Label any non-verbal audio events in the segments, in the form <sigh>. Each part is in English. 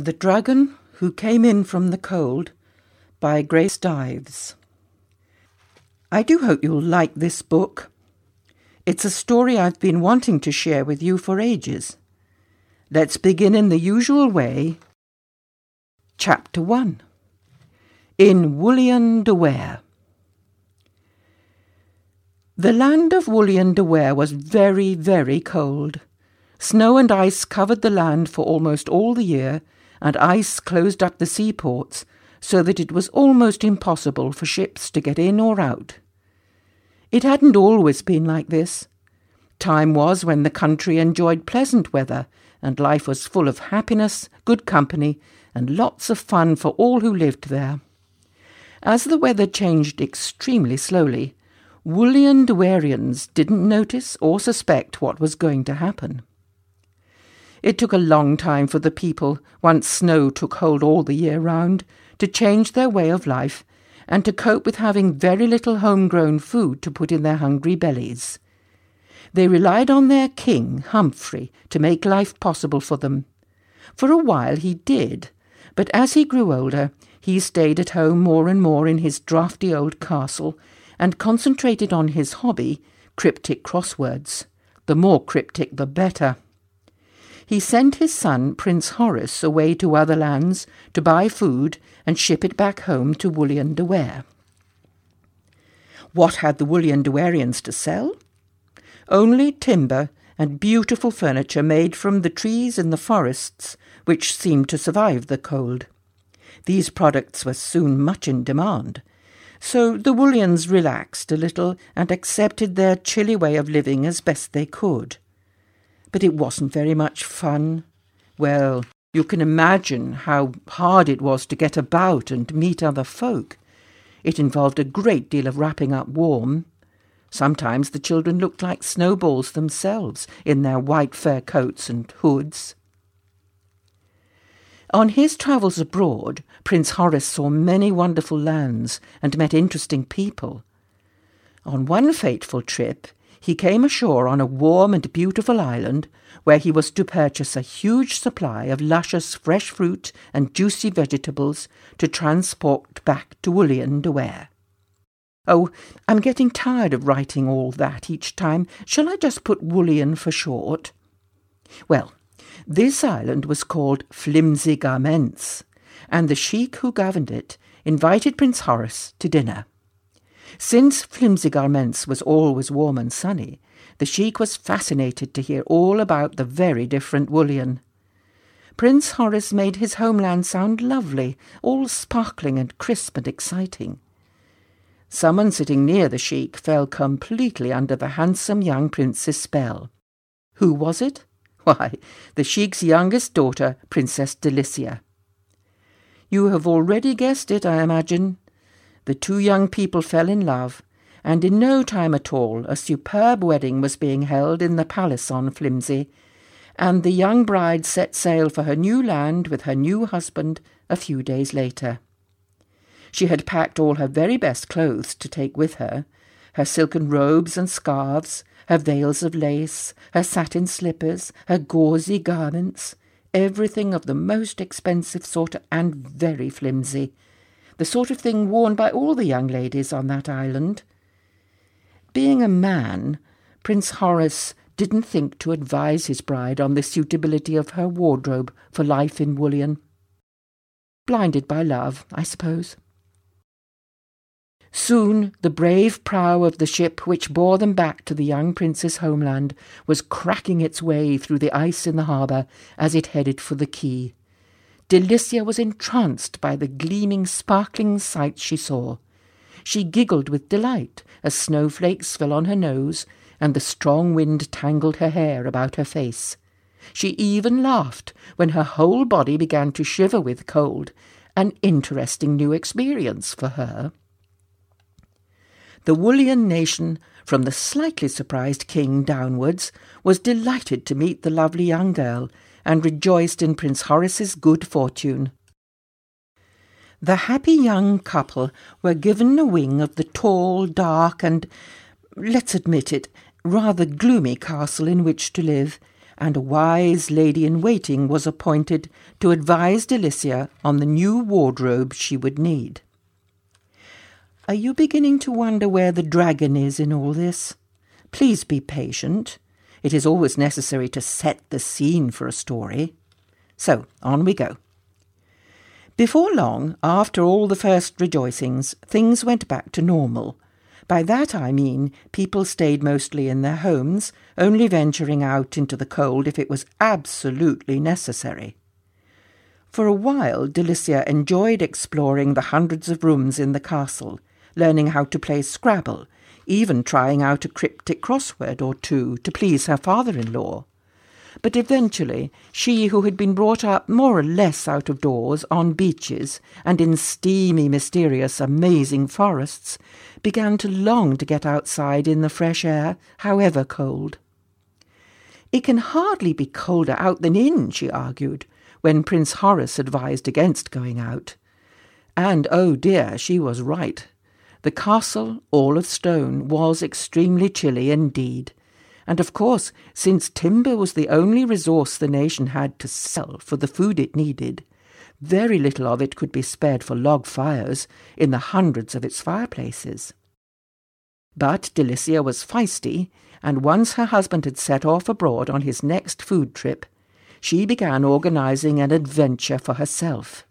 The Dragon Who Came In From the Cold by Grace Dives. I do hope you'll like this book. It's a story I've been wanting to share with you for ages. Let's begin in the usual way. Chapter 1 In Woollion de Ware. The land of Woollion de Ware was very, very cold. Snow and ice covered the land for almost all the year, and ice closed up the seaports so that it was almost impossible for ships to get in or out. It hadn't always been like this. Time was when the country enjoyed pleasant weather, and life was full of happiness, good company, and lots of fun for all who lived there. As the weather changed extremely slowly, Woollion Dewarians didn't notice or suspect what was going to happen. It took a long time for the people, once snow took hold all the year round, to change their way of life and to cope with having very little homegrown food to put in their hungry bellies. They relied on their king, Humphrey, to make life possible for them. For a while he did, but as he grew older, he stayed at home more and more in his draughty old castle and concentrated on his hobby, cryptic crosswords. The more cryptic, the better he sent his son, Prince Horace, away to other lands to buy food and ship it back home to Woollion de Ware. What had the Woollion Dewarians to sell? Only timber and beautiful furniture made from the trees in the forests which seemed to survive the cold. These products were soon much in demand, so the Woollions relaxed a little and accepted their chilly way of living as best they could but it wasn't very much fun. Well, you can imagine how hard it was to get about and meet other folk. It involved a great deal of wrapping up warm. Sometimes the children looked like snowballs themselves in their white fur coats and hoods. On his travels abroad, Prince Horace saw many wonderful lands and met interesting people. On one fateful trip, he came ashore on a warm and beautiful island where he was to purchase a huge supply of luscious fresh fruit and juicy vegetables to transport back to de Ware. Oh, I'm getting tired of writing all that each time. Shall I just put Woollion for short? Well, this island was called Flimsy Garments, and the sheik who governed it invited Prince Horace to dinner. Since Flimsy Garments was always warm and sunny, the sheik was fascinated to hear all about the very different Woollion. Prince Horace made his homeland sound lovely, all sparkling and crisp and exciting. Someone sitting near the sheik fell completely under the handsome young prince's spell. Who was it? <laughs> Why, the sheik's youngest daughter, Princess Delicia. You have already guessed it, I imagine. The two young people fell in love, and in no time at all a superb wedding was being held in the palace on Flimsy, and the young bride set sail for her new land with her new husband a few days later. She had packed all her very best clothes to take with her her silken robes and scarves, her veils of lace, her satin slippers, her gauzy garments, everything of the most expensive sort and very flimsy, the sort of thing worn by all the young ladies on that island. Being a man, Prince Horace didn't think to advise his bride on the suitability of her wardrobe for life in Woollion. Blinded by love, I suppose. Soon the brave prow of the ship which bore them back to the young prince's homeland was cracking its way through the ice in the harbour as it headed for the quay. Delicia was entranced by the gleaming, sparkling sights she saw. She giggled with delight as snowflakes fell on her nose and the strong wind tangled her hair about her face. She even laughed when her whole body began to shiver with cold, an interesting new experience for her. The Woollion nation, from the slightly surprised king downwards, was delighted to meet the lovely young girl and rejoiced in Prince Horace's good fortune. The happy young couple were given a wing of the tall, dark, and, let's admit it, rather gloomy castle in which to live, and a wise lady in waiting was appointed to advise Delicia on the new wardrobe she would need. Are you beginning to wonder where the dragon is in all this? Please be patient. It is always necessary to set the scene for a story. So, on we go. Before long, after all the first rejoicings, things went back to normal. By that I mean people stayed mostly in their homes, only venturing out into the cold if it was absolutely necessary. For a while, Delicia enjoyed exploring the hundreds of rooms in the castle, learning how to play Scrabble, even trying out a cryptic crossword or two to please her father in law. But eventually, she who had been brought up more or less out of doors, on beaches, and in steamy, mysterious, amazing forests, began to long to get outside in the fresh air, however cold. It can hardly be colder out than in, she argued, when Prince Horace advised against going out. And, oh dear, she was right. The castle, all of stone, was extremely chilly indeed. And of course, since timber was the only resource the nation had to sell for the food it needed, very little of it could be spared for log fires in the hundreds of its fireplaces. But Delicia was feisty, and once her husband had set off abroad on his next food trip, she began organizing an adventure for herself.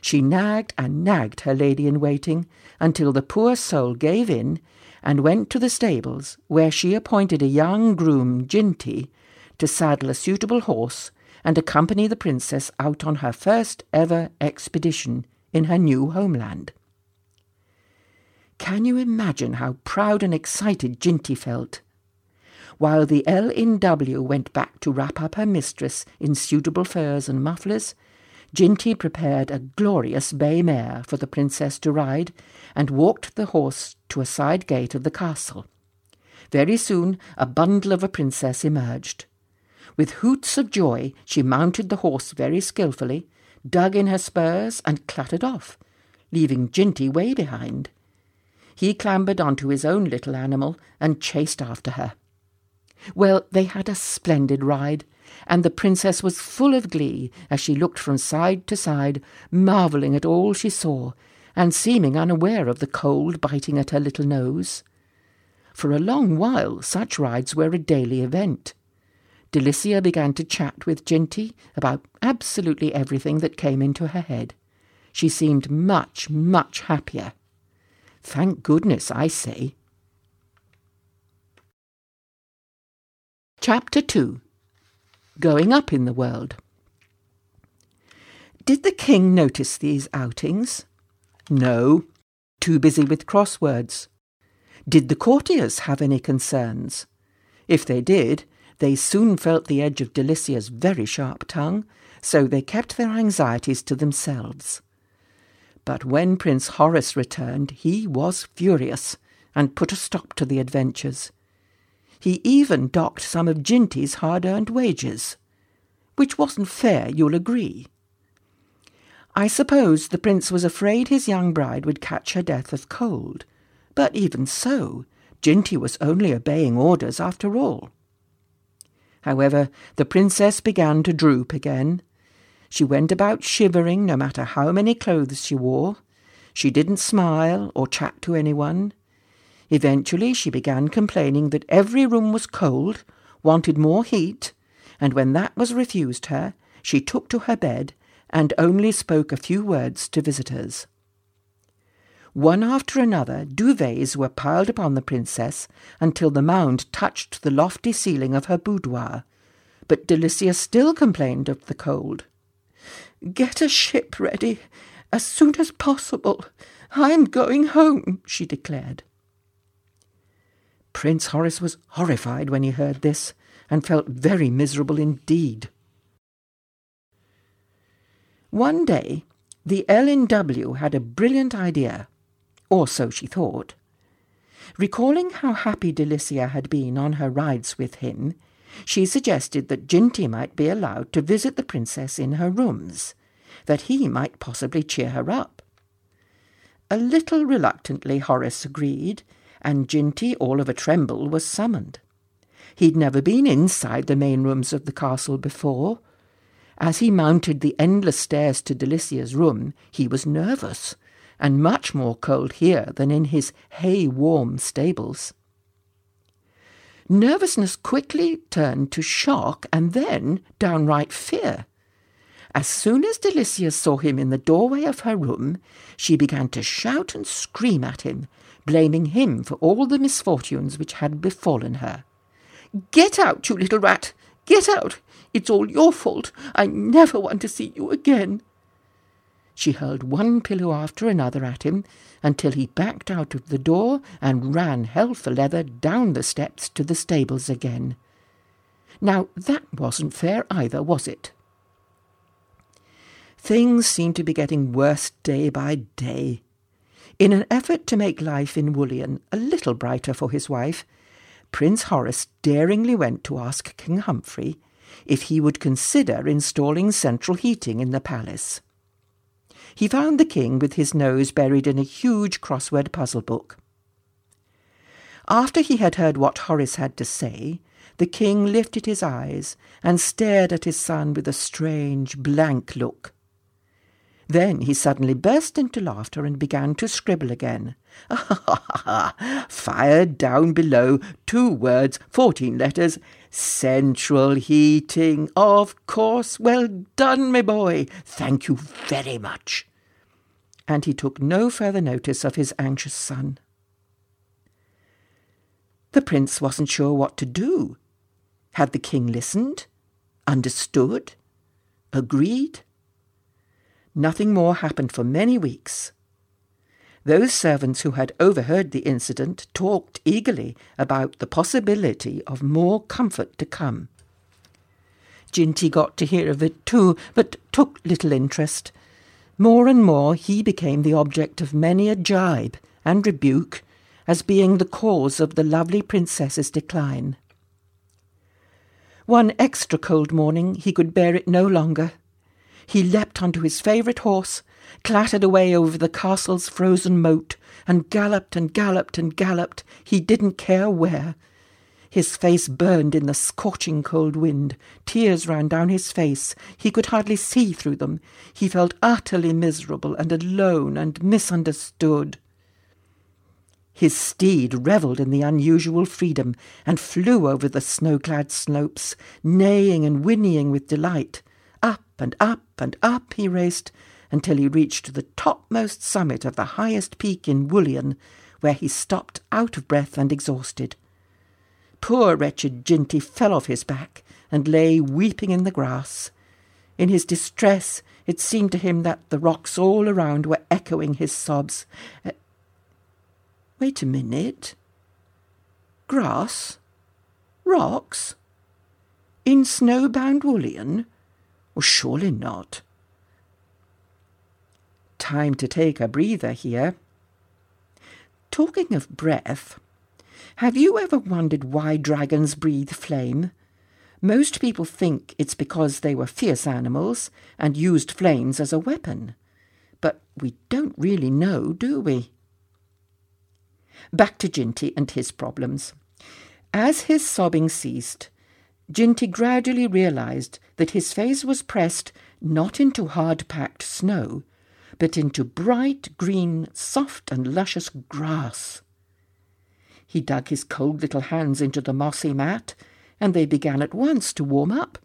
She nagged and nagged her lady in waiting until the poor soul gave in and went to the stables, where she appointed a young groom, Ginty, to saddle a suitable horse and accompany the princess out on her first ever expedition in her new homeland. Can you imagine how proud and excited Ginty felt? While the L in W went back to wrap up her mistress in suitable furs and mufflers, Ginty prepared a glorious bay mare for the princess to ride, and walked the horse to a side gate of the castle. Very soon a bundle of a princess emerged. With hoots of joy she mounted the horse very skilfully, dug in her spurs, and clattered off, leaving Ginty way behind. He clambered onto his own little animal and chased after her. Well, they had a splendid ride, and the princess was full of glee as she looked from side to side, marvelling at all she saw, and seeming unaware of the cold biting at her little nose. For a long while such rides were a daily event. Delicia began to chat with Ginty about absolutely everything that came into her head. She seemed much, much happier. Thank goodness, I say. Chapter 2 Going Up in the World Did the king notice these outings? No, too busy with crosswords. Did the courtiers have any concerns? If they did, they soon felt the edge of Delicia's very sharp tongue, so they kept their anxieties to themselves. But when Prince Horace returned, he was furious, and put a stop to the adventures. He even docked some of Ginty's hard earned wages. Which wasn't fair, you'll agree. I suppose the prince was afraid his young bride would catch her death of cold, but even so, Ginty was only obeying orders after all. However, the princess began to droop again. She went about shivering no matter how many clothes she wore. She didn't smile or chat to anyone. Eventually she began complaining that every room was cold, wanted more heat, and when that was refused her, she took to her bed and only spoke a few words to visitors. One after another, duvets were piled upon the princess until the mound touched the lofty ceiling of her boudoir, but Delicia still complained of the cold. Get a ship ready as soon as possible. I'm going home, she declared. Prince Horace was horrified when he heard this, and felt very miserable indeed. One day, the L.N.W. had a brilliant idea, or so she thought. Recalling how happy Delicia had been on her rides with him, she suggested that Ginty might be allowed to visit the princess in her rooms, that he might possibly cheer her up. A little reluctantly Horace agreed, and Ginty, all of a tremble, was summoned. He'd never been inside the main rooms of the castle before. As he mounted the endless stairs to Delicia's room, he was nervous, and much more cold here than in his hay-warm stables. Nervousness quickly turned to shock and then downright fear. As soon as Delicia saw him in the doorway of her room, she began to shout and scream at him, blaming him for all the misfortunes which had befallen her. Get out, you little rat! Get out! It's all your fault! I never want to see you again! She hurled one pillow after another at him until he backed out of the door and ran hell for leather down the steps to the stables again. Now that wasn't fair either, was it? Things seemed to be getting worse day by day. In an effort to make life in Woollion a little brighter for his wife, Prince Horace daringly went to ask King Humphrey if he would consider installing central heating in the palace. He found the king with his nose buried in a huge crossword puzzle book. After he had heard what Horace had to say, the king lifted his eyes and stared at his son with a strange, blank look. Then he suddenly burst into laughter and began to scribble again. <laughs> Fired down below, two words, fourteen letters. Central heating, of course. Well done, my boy. Thank you very much. And he took no further notice of his anxious son. The prince wasn't sure what to do. Had the king listened? Understood? Agreed? Nothing more happened for many weeks. Those servants who had overheard the incident talked eagerly about the possibility of more comfort to come. Ginty got to hear of it too, but took little interest. More and more he became the object of many a jibe and rebuke as being the cause of the lovely princess's decline. One extra cold morning he could bear it no longer. He leapt onto his favourite horse, clattered away over the castle's frozen moat, and galloped and galloped and galloped, he didn't care where. His face burned in the scorching cold wind. Tears ran down his face. He could hardly see through them. He felt utterly miserable and alone and misunderstood. His steed revelled in the unusual freedom and flew over the snow-clad slopes, neighing and whinnying with delight. And up and up he raced until he reached the topmost summit of the highest peak in Woollion, where he stopped out of breath and exhausted. Poor wretched Ginty fell off his back and lay weeping in the grass. In his distress, it seemed to him that the rocks all around were echoing his sobs. Uh, wait a minute. Grass? Rocks? In snowbound Woollion? Surely not. Time to take a breather here. Talking of breath, have you ever wondered why dragons breathe flame? Most people think it's because they were fierce animals and used flames as a weapon. But we don't really know, do we? Back to Ginty and his problems. As his sobbing ceased, Ginty gradually realized that his face was pressed not into hard packed snow, but into bright green, soft and luscious grass. He dug his cold little hands into the mossy mat, and they began at once to warm up.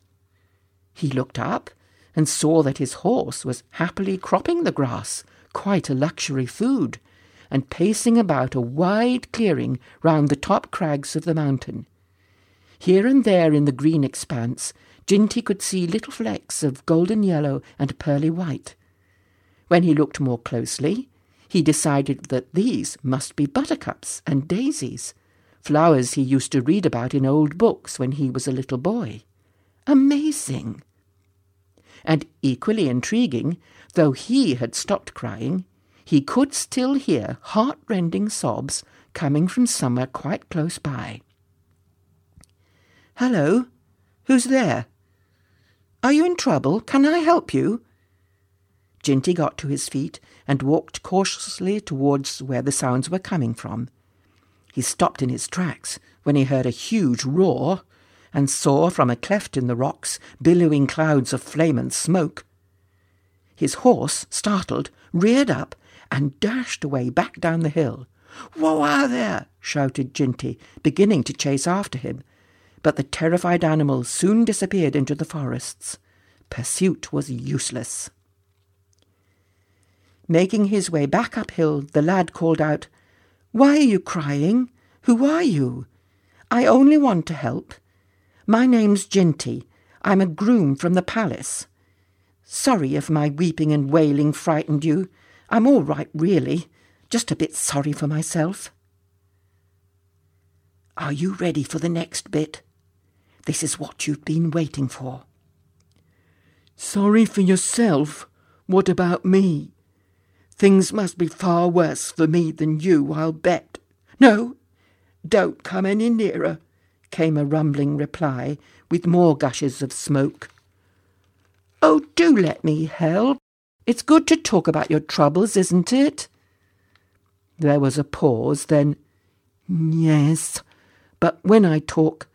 He looked up and saw that his horse was happily cropping the grass, quite a luxury food, and pacing about a wide clearing round the top crags of the mountain. Here and there in the green expanse, Ginty could see little flecks of golden yellow and pearly white. When he looked more closely, he decided that these must be buttercups and daisies, flowers he used to read about in old books when he was a little boy. Amazing! And equally intriguing, though he had stopped crying, he could still hear heart-rending sobs coming from somewhere quite close by. Hello? Who's there? Are you in trouble? Can I help you? Ginty got to his feet and walked cautiously towards where the sounds were coming from. He stopped in his tracks. when he heard a huge roar and saw from a cleft in the rocks billowing clouds of flame and smoke. His horse, startled, reared up and dashed away back down the hill. Whoa are there? shouted Ginty, beginning to chase after him. But the terrified animal soon disappeared into the forests. Pursuit was useless. Making his way back uphill, the lad called out, Why are you crying? Who are you? I only want to help. My name's Ginty. I'm a groom from the palace. Sorry if my weeping and wailing frightened you. I'm all right, really. Just a bit sorry for myself. Are you ready for the next bit? This is what you've been waiting for. Sorry for yourself? What about me? Things must be far worse for me than you, I'll bet. No, don't come any nearer, came a rumbling reply, with more gushes of smoke. Oh, do let me help. It's good to talk about your troubles, isn't it? There was a pause, then, Yes, but when I talk,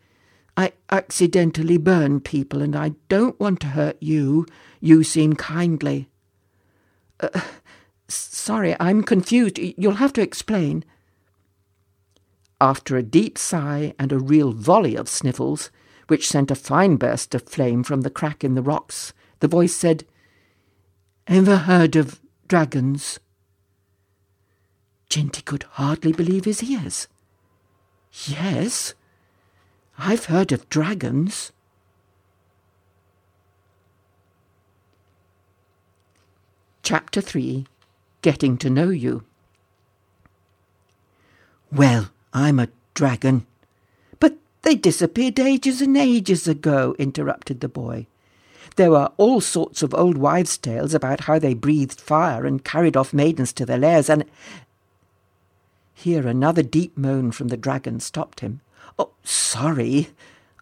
I accidentally burn people, and I don't want to hurt you. You seem kindly. Uh, sorry, I'm confused. You'll have to explain. After a deep sigh and a real volley of sniffles, which sent a fine burst of flame from the crack in the rocks, the voice said, Ever heard of dragons? Ginty could hardly believe his ears. Yes, I've heard of dragons. Chapter 3 Getting to Know You. Well, I'm a dragon. But they disappeared ages and ages ago, interrupted the boy. There were all sorts of old wives' tales about how they breathed fire and carried off maidens to their lairs, and. Here another deep moan from the dragon stopped him. Oh, sorry.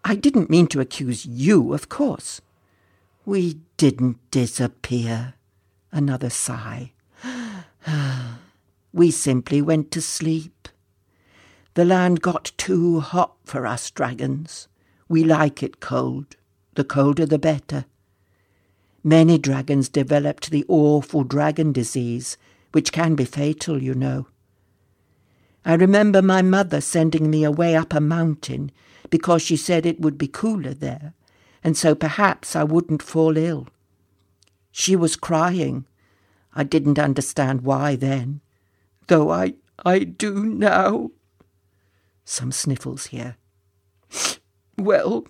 I didn't mean to accuse you, of course. We didn't disappear. Another sigh. <sighs> we simply went to sleep. The land got too hot for us dragons. We like it cold. The colder the better. Many dragons developed the awful dragon disease, which can be fatal, you know. I remember my mother sending me away up a mountain because she said it would be cooler there, and so perhaps I wouldn't fall ill. She was crying. I didn't understand why then, though I I do now. Some sniffles here. <sniffs> Well,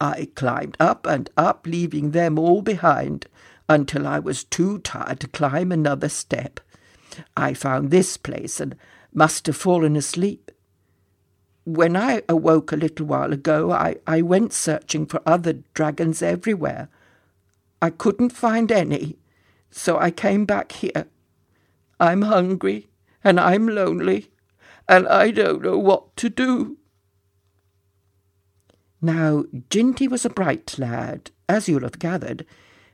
I climbed up and up, leaving them all behind, until I was too tired to climb another step. I found this place and must have fallen asleep. When I awoke a little while ago, I, I went searching for other dragons everywhere. I couldn't find any, so I came back here. I'm hungry, and I'm lonely, and I don't know what to do. Now, Ginty was a bright lad, as you'll have gathered,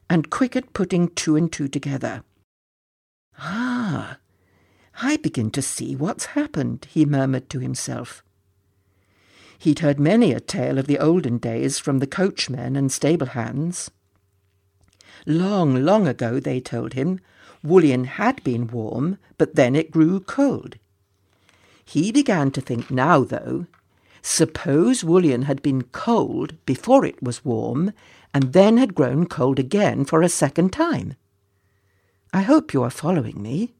and quick at putting two and two together. Ah, I begin to see what's happened, he murmured to himself. He'd heard many a tale of the olden days from the coachmen and stable hands. Long, long ago, they told him, Woollion had been warm, but then it grew cold. He began to think now, though, suppose Woollion had been cold before it was warm, and then had grown cold again for a second time. I hope you are following me.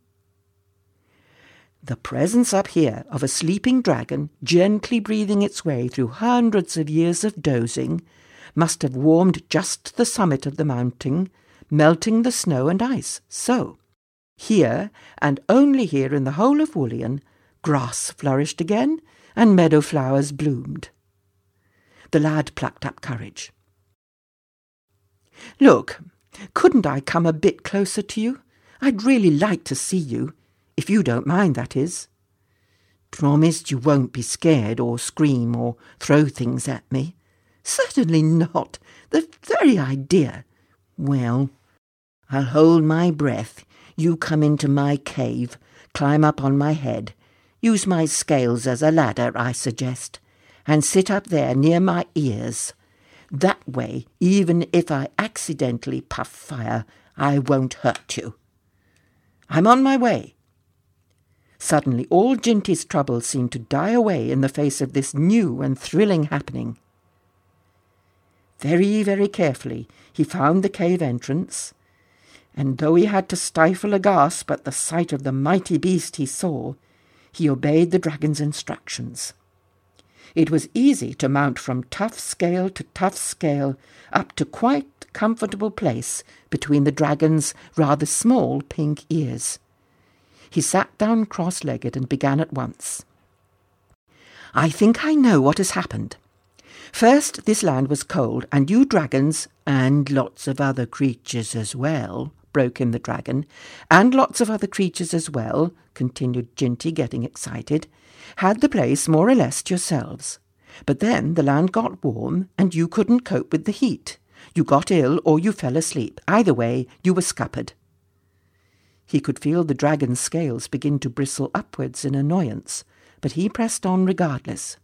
The presence up here of a sleeping dragon gently breathing its way through hundreds of years of dozing must have warmed just the summit of the mountain, melting the snow and ice. So, here, and only here in the whole of Woollion, grass flourished again, and meadow flowers bloomed. The lad plucked up courage. Look, couldn't I come a bit closer to you? I'd really like to see you. If you don't mind, that is. Promised you won't be scared or scream or throw things at me. Certainly not. The very idea. Well, I'll hold my breath. You come into my cave, climb up on my head. Use my scales as a ladder, I suggest, and sit up there near my ears. That way, even if I accidentally puff fire, I won't hurt you. I'm on my way. Suddenly, all Ginty's troubles seemed to die away in the face of this new and thrilling happening. Very, very carefully, he found the cave entrance, and though he had to stifle a gasp at the sight of the mighty beast he saw, he obeyed the dragon's instructions. It was easy to mount from tough scale to tough scale up to quite a comfortable place between the dragon's rather small pink ears. He sat down cross legged and began at once. I think I know what has happened. First, this land was cold, and you dragons, and lots of other creatures as well, broke in the dragon, and lots of other creatures as well, continued Ginty, getting excited, had the place more or less to yourselves. But then the land got warm, and you couldn't cope with the heat. You got ill, or you fell asleep. Either way, you were scuppered. He could feel the dragon's scales begin to bristle upwards in annoyance, but he pressed on regardless.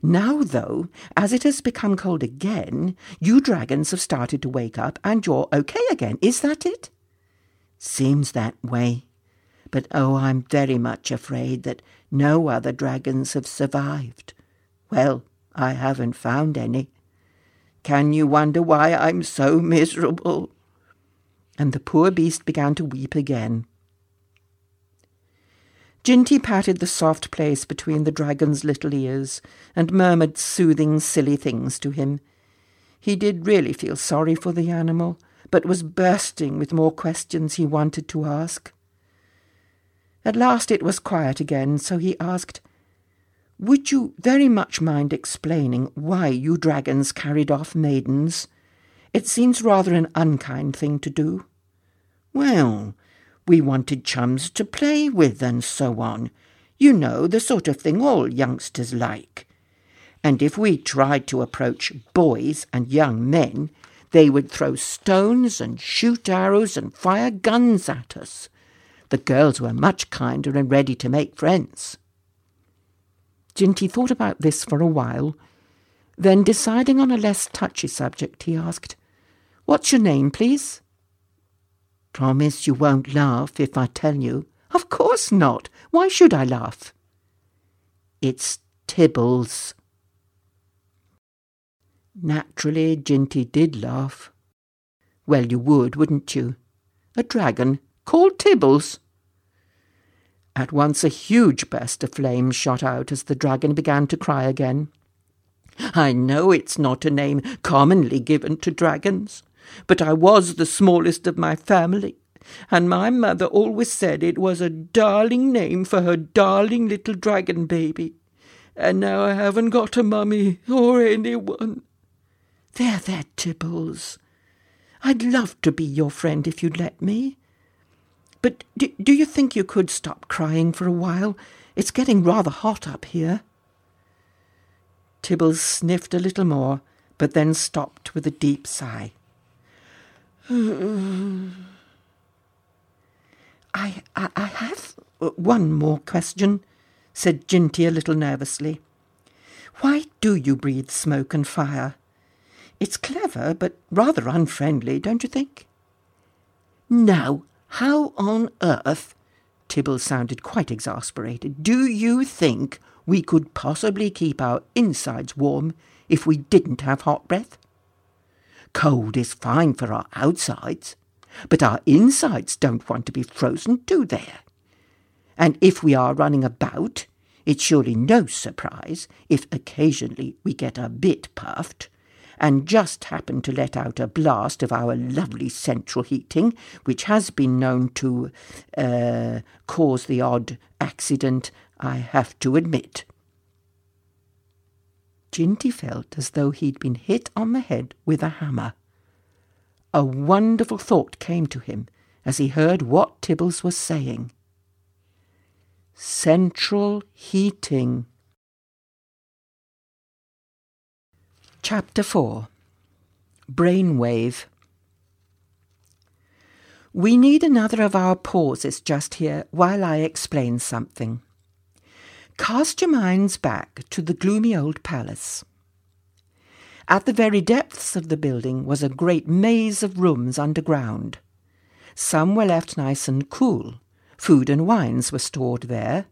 Now, though, as it has become cold again, you dragons have started to wake up and you're okay again. Is that it? Seems that way. But oh, I'm very much afraid that no other dragons have survived. Well, I haven't found any. Can you wonder why I'm so miserable? And the poor beast began to weep again. Ginty patted the soft place between the dragon's little ears and murmured soothing, silly things to him. He did really feel sorry for the animal, but was bursting with more questions he wanted to ask. At last it was quiet again, so he asked, Would you very much mind explaining why you dragons carried off maidens? It seems rather an unkind thing to do. Well, we wanted chums to play with and so on. You know, the sort of thing all youngsters like. And if we tried to approach boys and young men, they would throw stones and shoot arrows and fire guns at us. The girls were much kinder and ready to make friends. Ginty thought about this for a while. Then, deciding on a less touchy subject, he asked, What's your name, please? Promise you won't laugh if I tell you. Of course not. Why should I laugh? It's Tibbles. Naturally, Ginty did laugh. Well, you would, wouldn't you? A dragon called Tibbles. At once a huge burst of flame shot out as the dragon began to cry again. I know it's not a name commonly given to dragons, but I was the smallest of my family, and my mother always said it was a darling name for her darling little dragon baby. And now I haven't got a mummy or anyone. There, there, Tibbles. I'd love to be your friend if you'd let me. But do, do you think you could stop crying for a while? It's getting rather hot up here. Tibbles sniffed a little more, but then stopped with a deep sigh. <sighs> I, I, I have one more question, said Ginty a little nervously. Why do you breathe smoke and fire? It's clever, but rather unfriendly, don't you think? Now, how on earth, Tibble sounded quite exasperated, do you think we could possibly keep our insides warm if we didn't have hot breath? Cold is fine for our outsides, but our insides don't want to be frozen, do they? And if we are running about, it's surely no surprise if occasionally we get a bit puffed and just happen to let out a blast of our lovely central heating, which has been known to uh, cause the odd accident, I have to admit. Ginty felt as though he'd been hit on the head with a hammer. A wonderful thought came to him as he heard what Tibbles was saying. Central heating. Chapter 4 Brainwave We need another of our pauses just here while I explain something. Cast your minds back to the gloomy old palace. At the very depths of the building was a great maze of rooms underground. Some were left nice and cool. Food and wines were stored there.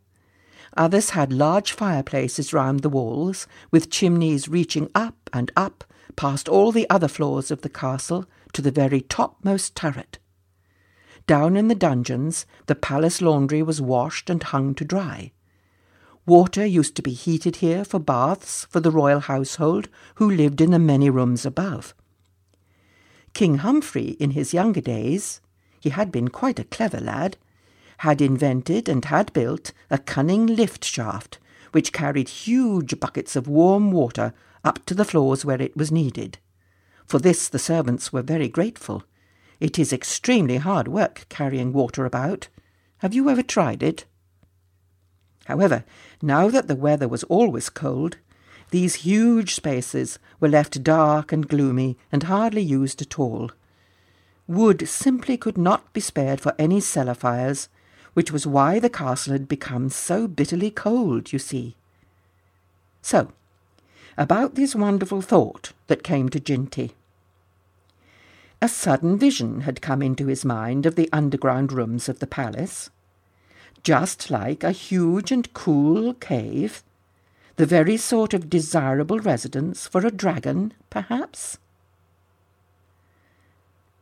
Others had large fireplaces round the walls, with chimneys reaching up and up past all the other floors of the castle to the very topmost turret. Down in the dungeons, the palace laundry was washed and hung to dry. Water used to be heated here for baths for the royal household who lived in the many rooms above. King Humphrey, in his younger days, he had been quite a clever lad, had invented and had built a cunning lift shaft which carried huge buckets of warm water up to the floors where it was needed. For this the servants were very grateful. It is extremely hard work carrying water about. Have you ever tried it? However, now that the weather was always cold, these huge spaces were left dark and gloomy and hardly used at all. Wood simply could not be spared for any cellar fires, which was why the castle had become so bitterly cold, you see. So, about this wonderful thought that came to Ginty. A sudden vision had come into his mind of the underground rooms of the palace. Just like a huge and cool cave, the very sort of desirable residence for a dragon, perhaps?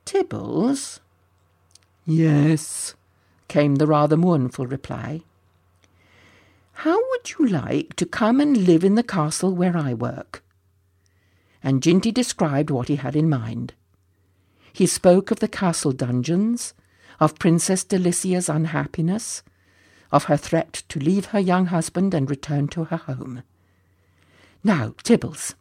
Tibbles? Yes, came the rather mournful reply. How would you like to come and live in the castle where I work? And Ginty described what he had in mind. He spoke of the castle dungeons, of Princess Delicia's unhappiness, of her threat to leave her young husband and return to her home. Now, Tibbles,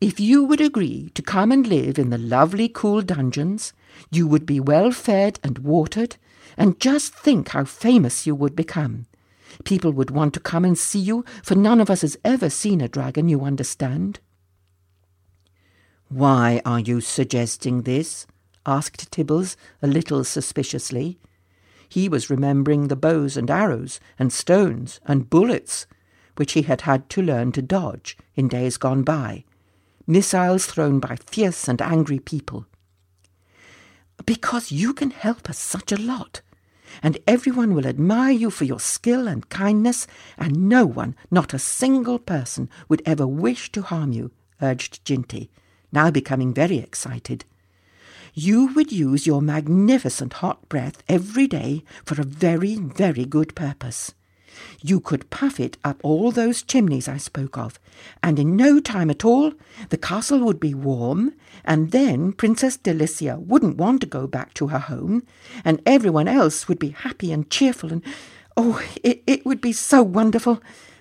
if you would agree to come and live in the lovely cool dungeons, you would be well fed and watered, and just think how famous you would become. People would want to come and see you, for none of us has ever seen a dragon, you understand. Why are you suggesting this? asked Tibbles, a little suspiciously. He was remembering the bows and arrows and stones and bullets which he had had to learn to dodge in days gone by, missiles thrown by fierce and angry people. Because you can help us such a lot, and everyone will admire you for your skill and kindness, and no one, not a single person, would ever wish to harm you, urged Ginty, now becoming very excited. You would use your magnificent hot breath every day for a very, very good purpose. You could puff it up all those chimneys I spoke of, and in no time at all the castle would be warm, and then Princess Delicia wouldn't want to go back to her home, and everyone else would be happy and cheerful, and oh, it, it would be so wonderful.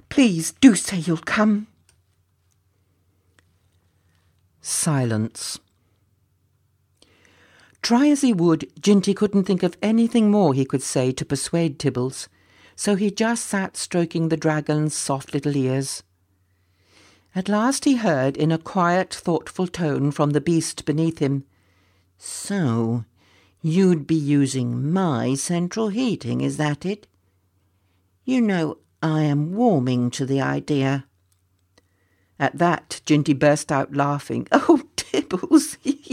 Please do say you'll come. Silence. Try as he would, Ginty couldn't think of anything more he could say to persuade Tibbles so he just sat stroking the dragon's soft little ears. At last he heard, in a quiet, thoughtful tone from the beast beneath him, So, you'd be using my central heating, is that it? You know, I am warming to the idea. At that, Ginty burst out laughing. <laughs> Oh, Tibbles, <laughs>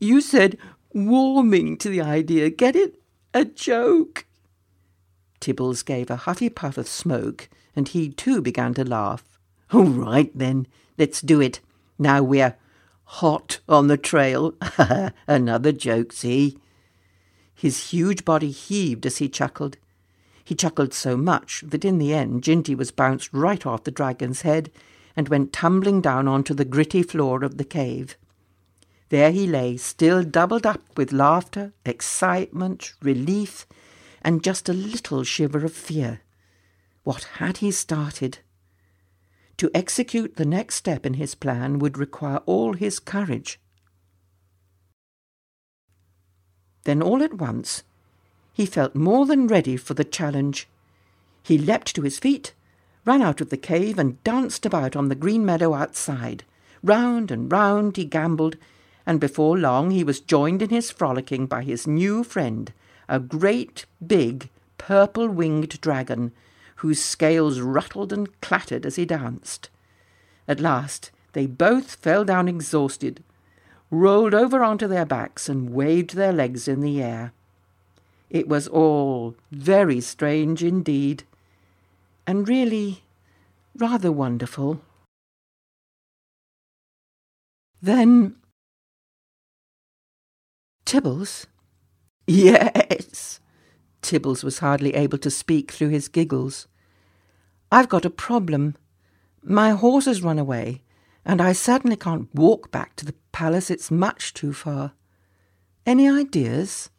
you said warming to the idea. Get it? A joke. Tibbles gave a huffy puff of smoke, and he too began to laugh. All right, then, let's do it. Now we're hot on the trail. <laughs> Another joke, see? His huge body heaved as he chuckled. He chuckled so much that in the end Ginty was bounced right off the dragon's head and went tumbling down onto the gritty floor of the cave. There he lay, still doubled up with laughter, excitement, relief, and just a little shiver of fear. What had he started? To execute the next step in his plan would require all his courage. Then all at once he felt more than ready for the challenge. He leapt to his feet, ran out of the cave, and danced about on the green meadow outside. Round and round he gambolled, and before long he was joined in his frolicking by his new friend, a great big purple winged dragon whose scales rattled and clattered as he danced. At last they both fell down exhausted, rolled over onto their backs, and waved their legs in the air. It was all very strange indeed, and really rather wonderful. Then Tibbles? Yes. Tibbles was hardly able to speak through his giggles. I've got a problem. My horse has run away, and I certainly can't walk back to the palace. It's much too far. Any ideas?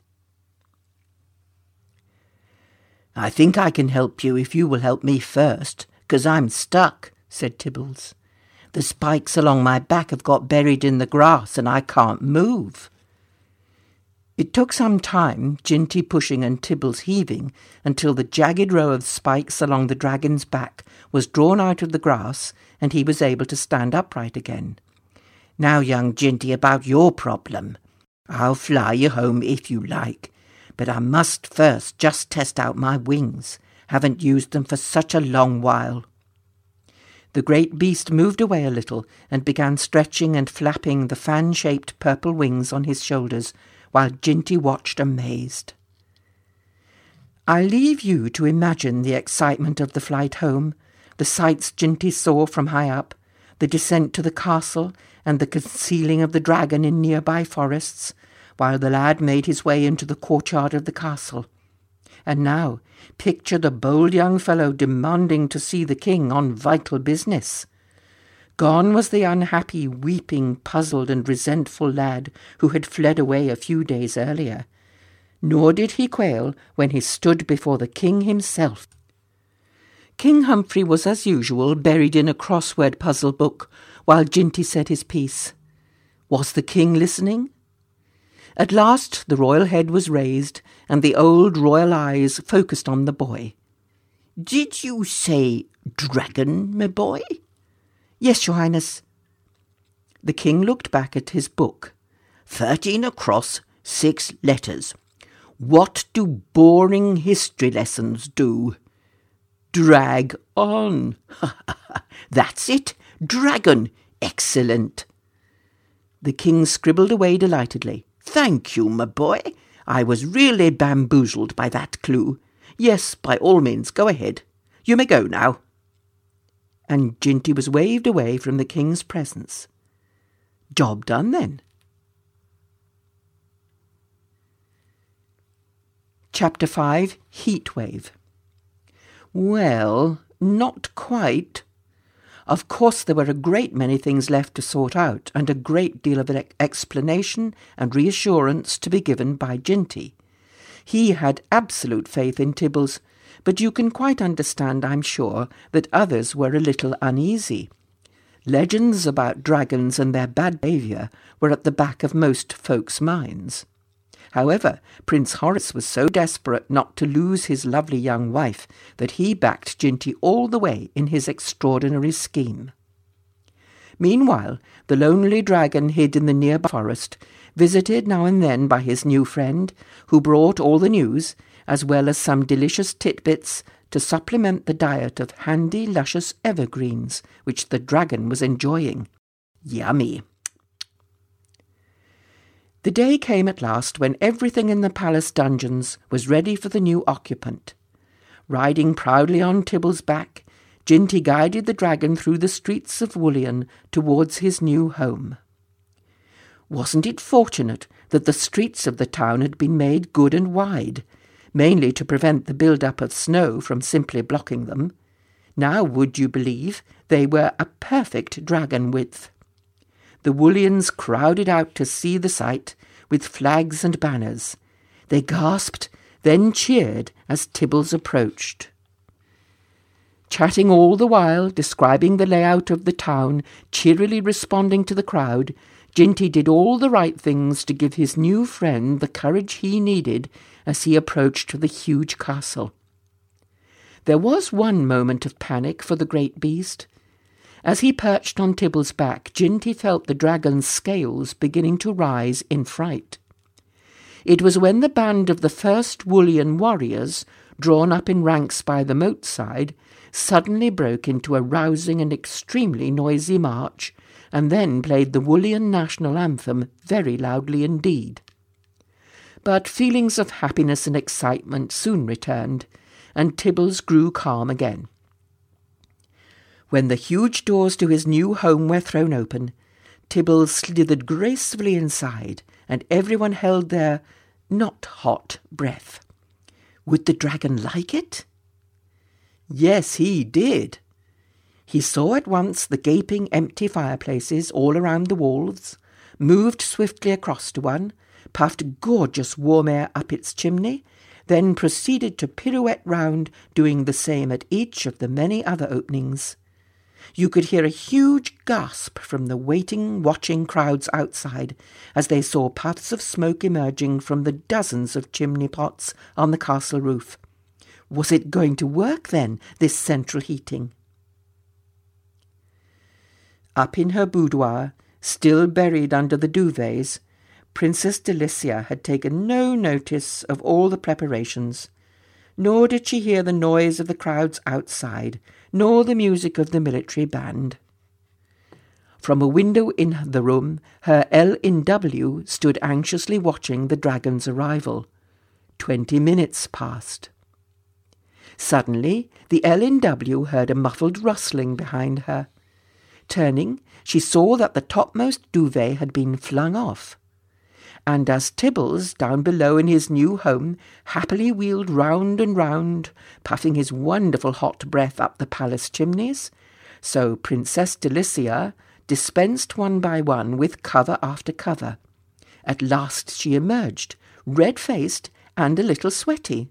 I think I can help you if you will help me first, because I'm stuck, said Tibbles. The spikes along my back have got buried in the grass, and I can't move. It took some time, Ginty pushing and Tibbles heaving, until the jagged row of spikes along the dragon's back was drawn out of the grass, and he was able to stand upright again. Now, young Ginty, about your problem. I'll fly you home if you like, but I must first just test out my wings. Haven't used them for such a long while. The great beast moved away a little and began stretching and flapping the fan shaped purple wings on his shoulders, while Ginty watched amazed. I leave you to imagine the excitement of the flight home, the sights Ginty saw from high up, the descent to the castle, and the concealing of the dragon in nearby forests, while the lad made his way into the courtyard of the castle. And now, picture the bold young fellow demanding to see the king on vital business. Gone was the unhappy, weeping, puzzled, and resentful lad who had fled away a few days earlier. Nor did he quail when he stood before the king himself. King Humphrey was, as usual, buried in a crossword puzzle book while Ginty said his piece. Was the king listening? At last the royal head was raised, and the old royal eyes focused on the boy. Did you say dragon, my boy? Yes, Your Highness. The king looked back at his book. Thirteen across, six letters. What do boring history lessons do? Drag on. <laughs> That's it. Dragon. Excellent. The king scribbled away delightedly. Thank you, my boy. I was really bamboozled by that clue. Yes, by all means, go ahead. You may go now and Ginty was waved away from the king's presence. Job done then. Chapter 5 Heat Wave. Well, not quite. Of course, there were a great many things left to sort out, and a great deal of explanation and reassurance to be given by Ginty. He had absolute faith in Tibbles, but you can quite understand, I'm sure, that others were a little uneasy. Legends about dragons and their bad behaviour were at the back of most folks' minds. However, Prince Horace was so desperate not to lose his lovely young wife that he backed Ginty all the way in his extraordinary scheme. Meanwhile, the lonely dragon hid in the nearby forest, visited now and then by his new friend, who brought all the news, as well as some delicious titbits to supplement the diet of handy, luscious evergreens which the dragon was enjoying. Yummy! The day came at last when everything in the palace dungeons was ready for the new occupant. Riding proudly on Tibble's back, Ginty guided the dragon through the streets of Woollion towards his new home. Wasn't it fortunate that the streets of the town had been made good and wide, mainly to prevent the build-up of snow from simply blocking them. Now, would you believe, they were a perfect dragon width. The Woollians crowded out to see the sight, with flags and banners. They gasped, then cheered as Tibbles approached. Chatting all the while, describing the layout of the town, cheerily responding to the crowd, Ginty did all the right things to give his new friend the courage he needed as he approached the huge castle. There was one moment of panic for the great beast. As he perched on Tibble's back, Ginty felt the dragon's scales beginning to rise in fright. It was when the band of the first Woollian warriors drawn up in ranks by the moat side, suddenly broke into a rousing and extremely noisy march, and then played the Woollian national anthem very loudly indeed. But feelings of happiness and excitement soon returned, and Tibbles grew calm again. When the huge doors to his new home were thrown open, Tibbles slithered gracefully inside, and everyone held their not hot breath. Would the dragon like it? Yes, he did. He saw at once the gaping empty fireplaces all around the walls, moved swiftly across to one, puffed gorgeous warm air up its chimney, then proceeded to pirouette round, doing the same at each of the many other openings. You could hear a huge gasp from the waiting, watching crowds outside as they saw puffs of smoke emerging from the dozens of chimney pots on the castle roof. Was it going to work then, this central heating? Up in her boudoir, still buried under the duvets, Princess Delicia had taken no notice of all the preparations, nor did she hear the noise of the crowds outside, nor the music of the military band. From a window in the room, her L.N.W. stood anxiously watching the dragon's arrival. Twenty minutes passed. Suddenly, the L.N.W. heard a muffled rustling behind her. Turning, she saw that the topmost duvet had been flung off and as Tibbles, down below in his new home, happily wheeled round and round, puffing his wonderful hot breath up the palace chimneys, so Princess Delicia dispensed one by one with cover after cover. At last she emerged, red-faced and a little sweaty.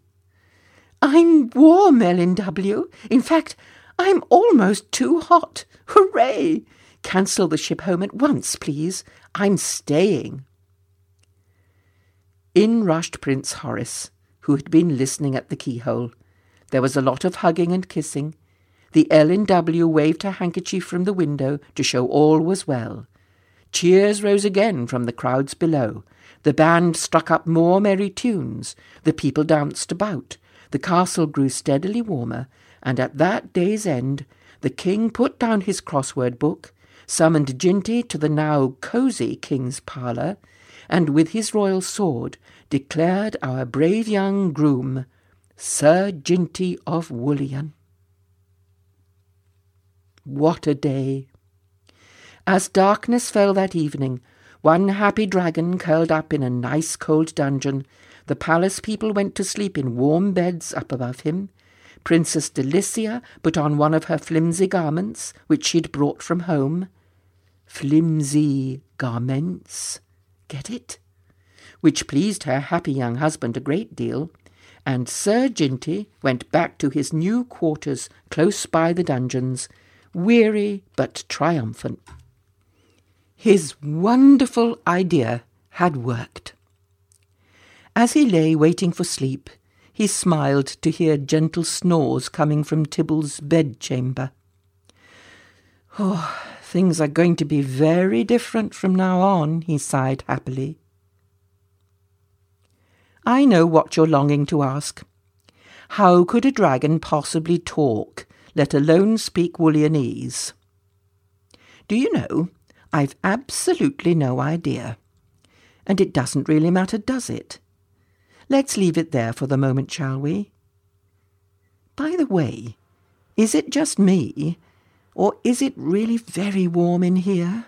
I'm warm, Ellen W. In fact, I'm almost too hot. Hooray! Cancel the ship home at once, please. I'm staying. In rushed Prince Horace, who had been listening at the keyhole. There was a lot of hugging and kissing. The L.N.W. waved her handkerchief from the window to show all was well. Cheers rose again from the crowds below. The band struck up more merry tunes. The people danced about. The castle grew steadily warmer, and at that day's end the king put down his crossword book, summoned Ginty to the now cosy king's parlour, and with his royal sword declared our brave young groom Sir Ginty of Woollion. What a day! As darkness fell that evening, one happy dragon curled up in a nice cold dungeon, the palace people went to sleep in warm beds up above him. Princess Delicia put on one of her flimsy garments, which she'd brought from home. Flimsy garments. Get it? Which pleased her happy young husband a great deal, and Sir Ginty went back to his new quarters close by the dungeons, weary but triumphant. His wonderful idea had worked. As he lay waiting for sleep, he smiled to hear gentle snores coming from Tibble's bedchamber. Oh, Things are going to be very different from now on, he sighed happily. I know what you're longing to ask. How could a dragon possibly talk, let alone speak Woollianese? Do you know, I've absolutely no idea. And it doesn't really matter, does it? Let's leave it there for the moment, shall we? By the way, is it just me or is it really very warm in here?